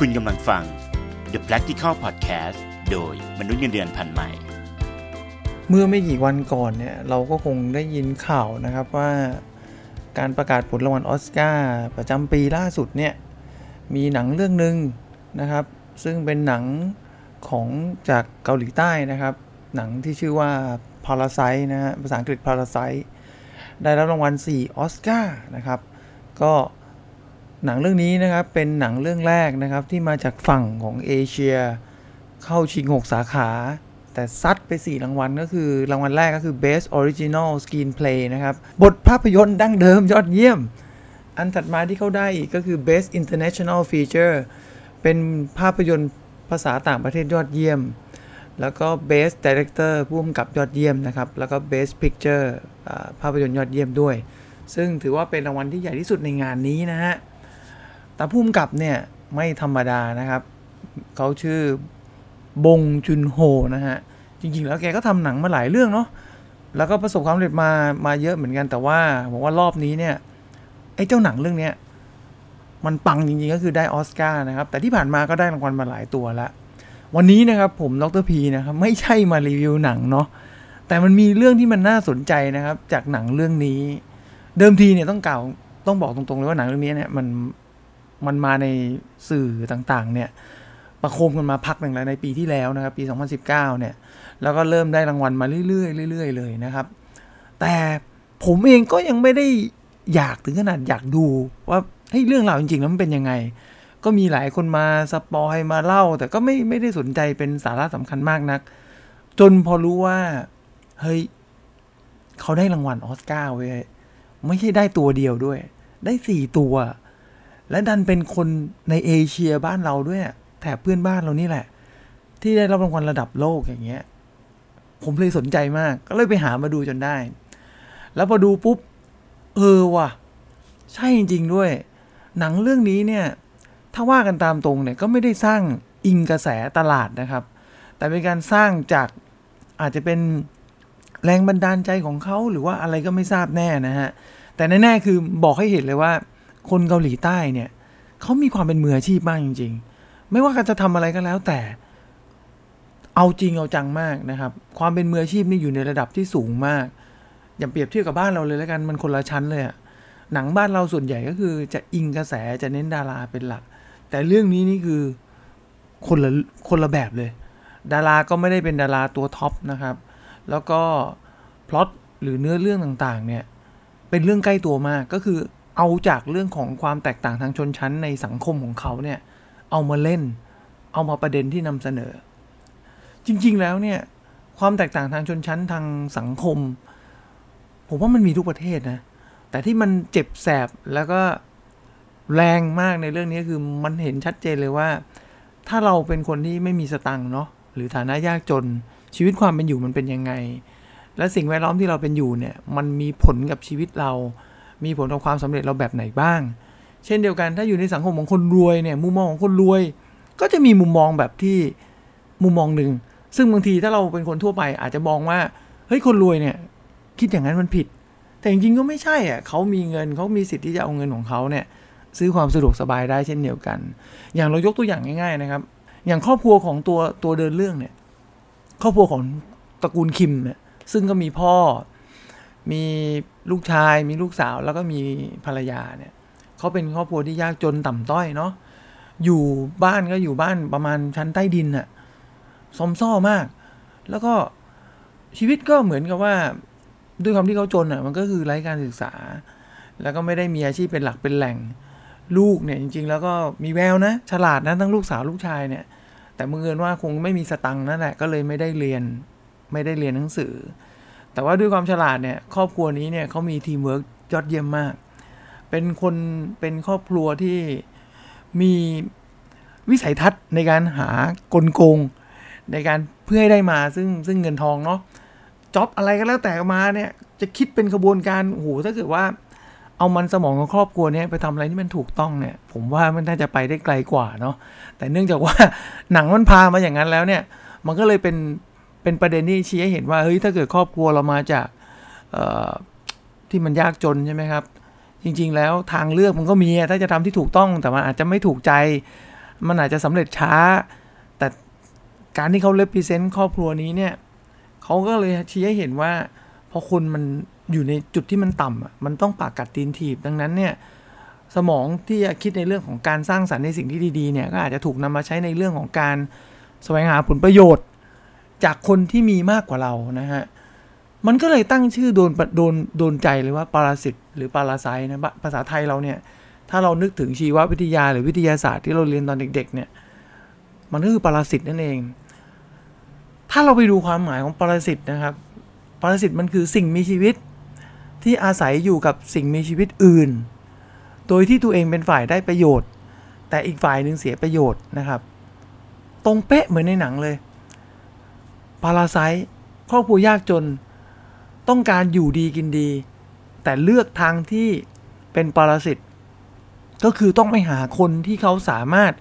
คุณกำลังฟัง The Practical Podcast โดยมนุษย์เงินเดือนพันใหม่ เมื่อไม่กี่วันก่อนเนี่ยเราก็คงได้ยินข่าวนะครับว่า การประกาศผลรางวัลออสการ์ประจำปีล่าสุดเนี่ย มีหนังเรื่องหนึ่งนะครับ ซึ่งเป็นหนังของจากเกาหลีใต้นะครับ หนังที่ชื่อว่า Parasite นะฮะภาษาอังกฤษ Parasite ได้รับรางวัล 4 ออสการ์นะครับ ก็ หนังเรื่องนี้นะครับเป็นหนังเรื่องแรกนะครับที่มาจากฝั่งของเอเชีย เข้าชิง 6 สาขา แต่ซัดไป 4 รางวัลก็คือ รางวัลแรกก็คือ Best Original Screenplay นะครับ บทภาพยนตร์ดั้งเดิมยอดเยี่ยม อันถัดมาที่เขาได้อีกก็คือ Best International Feature เป็นภาพยนตร์ภาษาต่างประเทศยอดเยี่ยม แล้วก็ Best Director ผู้กำกับยอดเยี่ยมนะครับ แล้วก็ Best Picture ภาพยนตร์ยอดเยี่ยมด้วย ซึ่งถือว่าเป็นรางวัลที่ใหญ่ที่สุดในงานนี้นะฮะ แต่ผู้กำกับเนี่ยไม่ธรรมดานะครับ เขาชื่อบงจุนโฮนะฮะ จริงๆ แล้วแกก็ทำหนังมาหลายเรื่องเนาะ แล้วก็ประสบความสำเร็จมา มาเยอะเหมือนกัน แต่ว่าผมว่ารอบนี้เนี่ย ไอ้เจ้าหนังเรื่องเนี้ยมันปังจริงๆ ก็คือได้ออสการ์นะครับ แต่ที่ผ่านมาก็ได้รางวัลมาหลายตัวละ วันนี้นะครับผมดรพีนะครับไม่ใช่มารีวิวหนังเนาะ แต่มันมีเรื่องที่มันน่าสนใจนะครับ จากหนังเรื่องนี้ เดิมทีเนี่ยต้องกล่าวต้องบอกตรงๆเลยว่าหนังเรื่องนี้เนี่ยมัน มันมาในสื่อต่างๆ เนี่ย ประโคมกันมาพักหนึ่งแล้วในปีที่แล้วนะครับ ปี 2019 เนี่ย แล้วก็เริ่มได้รางวัลมาเรื่อยๆเรื่อยๆเลยนะครับ แต่ผมเองก็ยังไม่ได้อยากถึงขนาดอยากดูว่าเฮ้ยเรื่องราวจริงๆแล้วมันเป็นยังไง ก็มีหลายคนมาสปอยมาเล่า แต่ก็ไม่ไม่ได้สนใจเป็นสาระสำคัญมากนัก จนพอรู้ว่า เฮ้ยเขาได้รางวัลออสการ์เว้ยไม่ใช่ได้ตัวเดียวด้วย ได้สี่ตัว และดันเป็นคนในเอเชียบ้านเราด้วยแถบเพื่อนบ้านเรานี่แหละ ที่ได้รับรางวัลระดับโลกอย่างเงี้ย ผมเลยสนใจมาก ก็เลยไปหามาดูจนได้ แล้วพอดูปุ๊บ เออว่ะ ใช่จริง ๆ ด้วย หนังเรื่องนี้เนี่ย ถ้าว่ากันตามตรงเนี่ยก็ไม่ได้สร้างอิงกระแสตลาดนะครับ แต่เป็นการสร้างจากอาจจะเป็นแรงบันดาลใจของเขาหรือว่าอะไรก็ไม่ทราบแน่นะฮะ แต่แน่ๆคือบอกให้เห็นเลยว่า คนเกาหลีใต้เนี่ยเขามีความเป็นมืออาชีพมากจริง ๆ ไม่ว่ากันจะทำอะไรก็แล้วแต่ เอาจริงเอาจังมากนะครับ ความเป็นมืออาชีพนี่อยู่ในระดับที่สูงมาก อย่าเปรียบเทียบกับบ้านเราเลยแล้วกันมันคนละชั้นเลยอะหนังบ้านเราส่วนใหญ่ก็คือจะอิงกระแสจะเน้นดาราเป็นหลัก แต่เรื่องนี้นี่คือคนละคนละแบบเลย ดาราก็ไม่ได้เป็นดาราตัวท็อปนะครับ แล้วก็พล็อตหรือเนื้อเรื่องต่างๆเนี่ยเป็นเรื่องใกล้ตัวมากก็คือ เอาจากเรื่องของความแตกต่างทางชนชั้นในสังคมของเขาเนี่ย เอามาเล่น เอามาประเด็นที่นำเสนอ จริงๆแล้วเนี่ย ความแตกต่างทางชนชั้นทางสังคม ผมว่ามันมีทุกประเทศนะ แต่ที่มันเจ็บแสบแล้วก็แรงมากในเรื่องนี้คือมันเห็นชัดเจนเลยว่า ถ้าเราเป็นคนที่ไม่มีสตังค์เนาะหรือฐานะยากจนชีวิตความเป็นอยู่มันเป็นยังไง และสิ่งแวดล้อมที่เราเป็นอยู่เนี่ย มันมีผลกับชีวิตเรา มีผลต่อความสำเร็จเราแบบไหนบ้าง เช่นเดียวกันถ้าอยู่ในสังคมของคนรวยเนี่ยมุมมองของคนรวย ก็จะมีมุมมองแบบที่มุมมองหนึ่งซึ่งบางทีถ้าเราเป็นคนทั่วไปอาจจะมองว่าเฮ้ยคนรวยเนี่ยคิดอย่างนั้นมันผิด แต่จริงๆก็ไม่ใช่อะเขามีเงินเขามีสิทธิ์ที่จะเอาเงินของเขาเนี่ยซื้อความสะดวกสบายได้เช่นเดียวกัน อย่างเรายกตัวอย่างง่าย ๆนะครับ อย่างครอบครัวของตัวตัวเดินเรื่องเนี่ย ครอบครัวของตระกูลคิมเนี่ยซึ่งก็มีพ่อ มีลูกชายมีลูกสาวแล้วก็มีภรรยาเนี่ยเขาเป็นครอบครัวที่ยากจนต่ำต้อยเนาะอยู่บ้านก็อยู่บ้านประมาณชั้นใต้ดินน่ะซอมซ่อมาก แล้วก็ชีวิตก็เหมือนกับว่า ด้วยความที่เขาจนอะมันก็คือไร้การศึกษา แล้วก็ไม่ได้มีอาชีพเป็นหลักเป็นแหล่งลูกเนี่ยจริง ๆ แล้วก็มีแววนะ ฉลาดนะทั้งลูกสาวลูกชายเนี่ย แต่บังเอิญว่าคงไม่มีสตังค์นั่นแหละก็เลยไม่ได้เรียนไม่ได้เรียนหนังสือ แต่ว่าด้วยความฉลาดเนี่ยครอบครัวนี้เนี่ยเขามีทีมเวิร์กยอดเยี่ยมมาก เป็นคนเป็นครอบครัวที่มีวิสัยทัศน์ในการหากลโกง ในการเพื่อให้ได้มาซึ่งซึ่งเงินทองเนาะจ็อบอะไรก็แล้วแต่มาเนี่ยจะคิดเป็นขบวนการโอ้โหถ้าเกิดว่า เอามันสมองของครอบครัวเนี้ยไปทำอะไรที่มันถูกต้องเนี่ย ผมว่ามันน่าจะไปได้ไกลกว่าเนาะแต่เนื่องจากว่าหนังมันพามาอย่างนั้นแล้วเนี่ย มันก็เลยเป็น เป็นประเด็นที่ชี้ให้เห็นว่าเฮ้ยถ้าเกิดครอบครัวเรามาจากที่มันยากจนใช่ไหมครับ จริงๆแล้วทางเลือกมันก็มีถ้าจะทำที่ถูกต้องแต่มันอาจจะไม่ถูกใจ มันอาจจะสำเร็จช้า แต่การที่เขาเล p พ e เซนต์ครอบครัวนี้เนี่ยเขาก็เลยชี้ให้เห็นว่าพอคนมันอยู่ในจุดที่มันต่ำมันต้องปากกัดตีนถีบดังนั้นเนี่ยสมองที่จะคิดในเรื่องของการสร้างสรรค์ในสิ่งที่ดีๆเนี่ยก็อาจจะถูกนำมาใช้ในเรื่องของการแสวงหาผลประโยชน์ จากคนที่มีมากกว่าเรานะฮะ มันก็เลยตั้งชื่อโดนโดนโดนใจเลยว่าปรสิตหรือปราไซนะภาษาไทยเราเนี่ย ถ้าเรานึกถึงชีววิทยาหรือวิทยาศาสตร์ที่เราเรียนตอนเด็ก ๆ เนี่ย มันก็คือปรสิตนั่นเอง ถ้าเราไปดูความหมายของปรสิตนะครับปรสิตมันคือสิ่งมีชีวิตที่อาศัยอยู่กับสิ่งมีชีวิตอื่น โดยที่ตัวเองเป็นฝ่ายได้ประโยชน์ แต่อีกฝ่ายหนึ่งเสียประโยชน์นะครับ ตรงเป๊ะเหมือนในหนังเลย ปาราไซครอบครัวยากจน ต้องการอยู่ดีกินดี แต่เลือกทางที่เป็นปรสิตก็คือต้องไปหาคนที่เขาสามารถ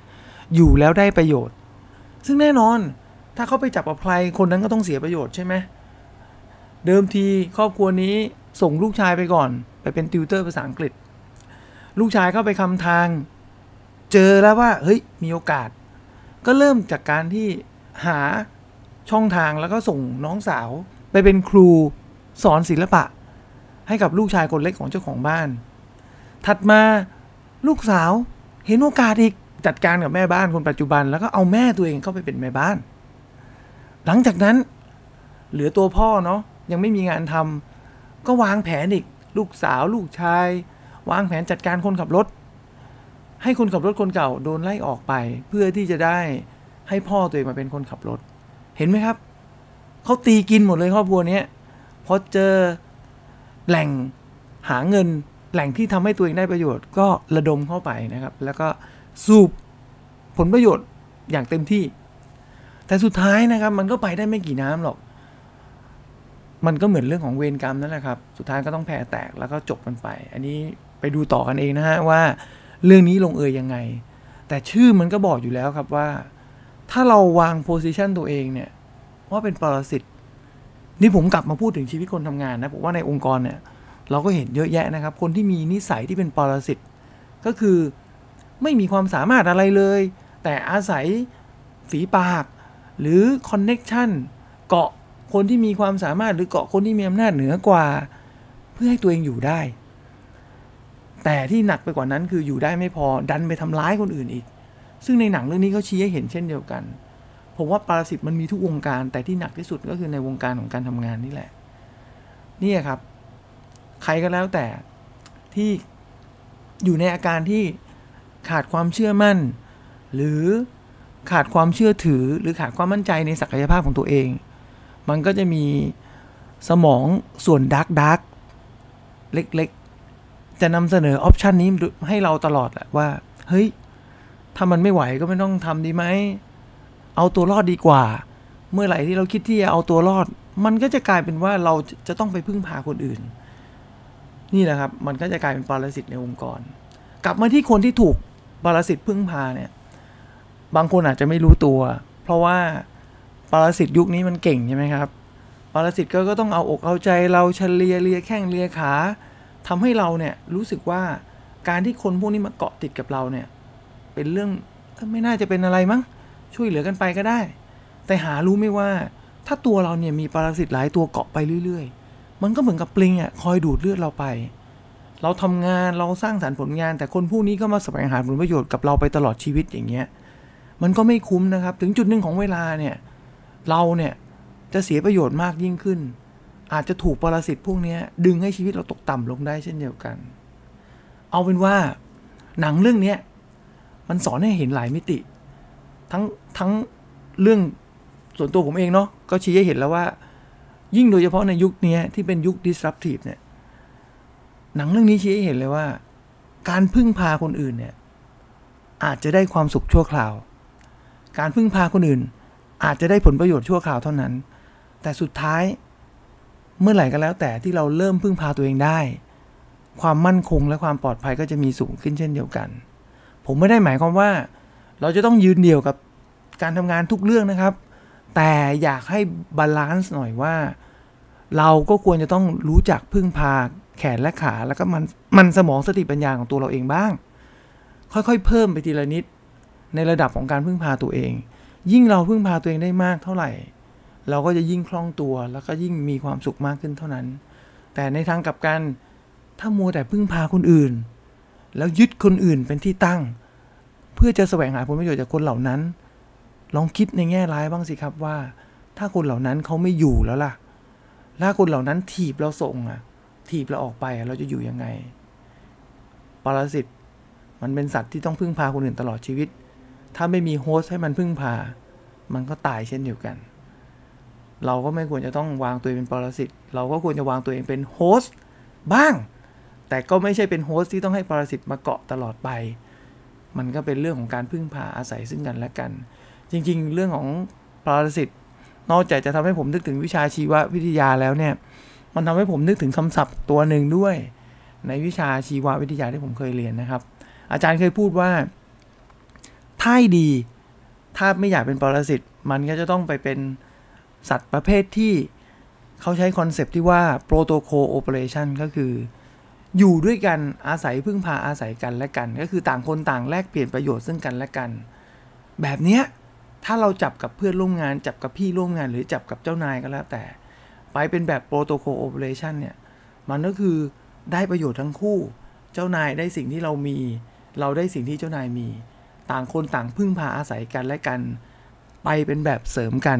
อยู่แล้วได้ประโยชน์ ซึ่งแน่นอนถ้าเขาไปจับกับใครคนนั้นก็ต้องเสียประโยชน์ใช่ไหมเดิมทีครอบครัวนี้ส่งลูกชายไปก่อน ไปเป็นติวเตอร์ภาษาอังกฤษ ลูกชายเข้าไปคำทาง เจอแล้วว่า เฮ้ย มีโอกาส ก็เริ่มจากการที่หา ช่องทางแล้วก็ส่งน้องสาว ไปเป็นครูสอนศิลปะ ให้กับลูกชายคนเล็กของเจ้าของบ้าน ถัดมาลูกสาวเห็นโอกาสอีกจัดการกับแม่บ้านคนปัจจุบัน แล้วก็เอาแม่ตัวเองเข้าไปเป็นแม่บ้าน หลังจากนั้น เหลือตัวพ่อเนาะยังไม่มีงานทำก็วางแผนอีก ลูกสาวลูกชาย วางแผนจัดการคนขับรถ ให้คนขับรถคนเก่าโดนไล่ออกไป เพื่อที่จะได้ให้พ่อตัวเองมาเป็นคนขับรถ เห็นไหมครับ เขาตีกินหมดเลยครอบครัวนี้พอเจอแหล่งหาเงินแหล่งที่ทำให้ตัวเองได้ประโยชน์ ก็ระดมเข้าไปนะครับ แล้วก็สูบผลประโยชน์อย่างเต็มที่ แต่สุดท้ายนะครับ มันก็ไปได้ไม่กี่น้ำหรอก มันก็เหมือนเรื่องของเวรกรรมนั่นแหละครับ สุดท้ายก็ต้องแพ้แตกแล้วก็จบกันไป อันนี้ไปดูต่อกันเองนะฮะว่า เรื่องนี้ลงเอยยังไง แต่ชื่อมันก็บอกอยู่แล้วครับว่า ถ้าเราวางโพสิชันตัวเองเนี่ย ว่าเป็นปรสิตนี่ผมกลับมาพูดถึงชีวิตคนทำงานนะผมว่าในองค์กรเนี่ย เราก็เห็นเยอะแยะนะครับ คนที่มีนิสัยที่เป็นปรสิตก็คือไม่มีความสามารถอะไรเลย แต่อาศัยฝีปาก หรือ connection เกาะคนที่มีความสามารถหรือเกาะคนที่มีอำนาจเหนือกว่า เพื่อให้ตัวเองอยู่ได้ แต่ที่หนักไปกว่านั้นคืออยู่ได้ไม่พอดันไปทำร้ายคนอื่นอีก ซึ่งในหนังเรื่องนี้เขาชี้ให้เห็นเช่นเดียวกัน ผมว่าปรสิตมันมีทุกวงการ แต่ที่หนักที่สุดก็คือในวงการของการทำงานนี่แหละ นี่ครับ ใครก็แล้วแต่ที่อยู่ในอาการที่ขาดความเชื่อมั่น หรือขาดความเชื่อถือ หรือขาดความมั่นใจในศักยภาพของตัวเอง มันก็จะมีสมองส่วนดักดักเล็กๆ จะนำเสนอออปชันนี้ให้เราตลอดแหละว่า เฮ้ย ถ้ามันไม่ไหวก็ไม่ต้องทำดีไหม เอาตัวรอดดีกว่า เมื่อไหร่ที่เราคิดที่จะเอาตัวรอด มันก็จะกลายเป็นว่าเราจะต้องไปพึ่งพาคนอื่น นี่แหละครับ มันก็จะกลายเป็นปรสิตในองค์กร กลับมาที่คนที่ถูกปรสิตพึ่งพาเนี่ย บางคนอาจจะไม่รู้ตัว เพราะว่าปรสิตยุคนี้มันเก่งใช่ไหมครับ ปรสิตก็ก็ต้องเอาอกเอาใจเราเฉลียเลียแข้งเลียขาทำให้เราเนี่ยรู้สึกว่าการที่คนพวกนี้มาเกาะติดกับเราเนี่ย เป็นเรื่องไม่น่าจะเป็นอะไรมั้ง ช่วยเหลือกันไปก็ได้ แต่หารู้ไม่ว่า ถ้าตัวเราเนี่ยมีปรสิตหลายตัวเกาะไปเรื่อย ๆ มันก็เหมือนกับปลิงอะคอยดูดเลือดเราไป เราทำงานเราสร้างสารรค์ผลงาน แต่คนผู้นี้ก็มาแสวงหาผลประโยชน์กับเราไปตลอดชีวิตอย่างเงี้ย มันก็ไม่คุ้มนะครับ ถึงจุดหนึ่งของเวลาเนี่ยเราเนี่ยจะเสียประโยชน์มากยิ่งขึ้น อาจจะถูกปรสิตพวกนี้ดึงให้ชีวิตเราตกต่ำลงได้เช่นเดียวกัน เอาเป็นว่าหนังเรื่องนี้ มันสอนให้เห็นหลายมิติ ทั้งทั้งเรื่องส่วนตัวผมเองเนาะก็ชี้ให้เห็นแล้วว่า ยิ่งโดยเฉพาะในยุคนี้ที่เป็นยุค disruptive เนี่ยหนังเรื่องนี้ชี้ให้เห็นเลยว่า การพึ่งพาคนอื่นเนี่ยอาจจะได้ความสุขชั่วคราว การพึ่งพาคนอื่น อาจจะได้ผลประโยชน์ชั่วคราวเท่านั้น แต่สุดท้ายเมื่อไหร่ก็แล้วแต่ที่เราเริ่มพึ่งพาตัวเองได้ ความมั่นคงและความปลอดภัยก็จะมีสูงขึ้นเช่นเดียวกัน ผมไม่ได้หมายความว่า เราจะต้องยืนเดี่ยวกับการทำงานทุกเรื่องนะครับ แต่อยากให้ balance หน่อยว่า เราก็ควรจะต้องรู้จักพึ่งพาแขนและขาแล้วก็มันมันสมองสติปัญญาของตัวเราเองบ้าง ค่อยๆ เพิ่มไปทีละนิดในระดับของการพึ่งพาตัวเอง ยิ่งเราพึ่งพาตัวเองได้มากเท่าไหร่ เราก็จะยิ่งคล่องตัวแล้วก็ยิ่งมีความสุขมากขึ้นเท่านั้น แต่ในทางกลับกันถ้ามัวแต่พึ่งพาคนอื่น แล้วยึดคนอื่นเป็นที่ตั้ง เพื่อจะแสวงหาผลประโยชน์จากคนเหล่านั้น ลองคิดในแง่ร้ายบ้างสิครับว่า ถ้าคนเหล่านั้นเขาไม่อยู่แล้วล่ะถ้าคนเหล่านั้นถีบเราส่งอะ ถีบเราออกไปเราจะอยู่ยังไงปรสิตมันเป็นสัตว์ที่ต้องพึ่งพาคนอื่นตลอดชีวิต ถ้าไม่มีโฮสต์ให้มันพึ่งพา มันก็ตายเช่นเดียวกัน เราก็ไม่ควรจะต้องวางตัวเองเป็นปรสิต เราก็ควรจะวางตัวเองเป็นโฮสต์บ้าง แต่ก็ไม่ใช่เป็นโฮสต์ที่ต้องให้ปรสิตมาเกาะตลอดไป มันก็เป็นเรื่องของการพึ่งพาอาศัยซึ่งกันและกัน จริงๆ เรื่องของปรสิตนอกจากจะทำให้ผมนึกถึงวิชาชีววิทยาแล้วเนี่ย มันทำให้ผมนึกถึงคำศัพท์ตัวหนึ่งด้วย ในวิชาชีววิทยาที่ผมเคยเรียนนะครับ อาจารย์เคยพูดว่าถ้าดี ถ้าไม่อยากเป็นปรสิตมันก็จะต้องไปเป็นสัตว์ประเภทที่เขาใช้คอนเซปที่ว่า protocol operation ก็คือ อยู่ด้วยกันอาศัยพึ่งพาอาศัยกันและกัน ก็คือต่างคนต่างแลกเปลี่ยนประโยชน์ซึ่งกันและกัน แบบเนี้ยถ้าเราจับกับเพื่อนร่วมงานจับกับพี่ร่วมงาน หรือจับกับเจ้านายก็แล้วแต่ ไปเป็นแบบ protocol operation เนี่ยมันก็คือได้ประโยชน์ทั้งคู่ เจ้านายได้สิ่งที่เรามี เราได้สิ่งที่เจ้านายมี ต่างคนต่างพึ่งพาอาศัยกันและกัน ไปเป็นแบบเสริมกัน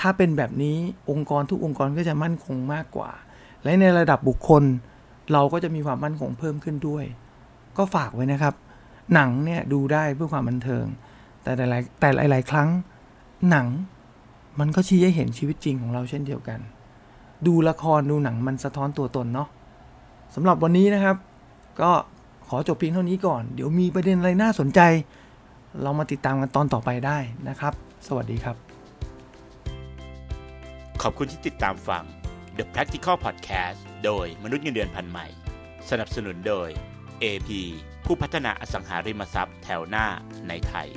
ถ้าเป็นแบบนี้องค์กรทุกองค์กรก็จะมั่นคงมากกว่า และในระดับบุคคล เราก็จะมีความมั่นคงเพิ่มขึ้นด้วย ก็ฝากไว้นะครับ หนังเนี่ยดูได้เพื่อความบันเทิง แต่หลายแต่หลายๆ ครั้งหนังมันก็ชี้ให้เห็นชีวิตจริงของเราเช่นเดียวกัน ดูละครดูหนังมันสะท้อนตัวตนเนาะสำหรับวันนี้นะครับ ก็ขอจบเพียงเท่านี้ก่อน เดี๋ยวมีประเด็นอะไรน่าสนใจ เรามาติดตามกันตอนต่อไปได้นะครับ สวัสดีครับ ขอบคุณที่ติดตามฟัง The Practical Podcast โดยมนุษย์เงินเดือนพันใหม่ สนับสนุนโดย AP ผู้พัฒนาอสังหาริมทรัพย์แถวหน้าในไทย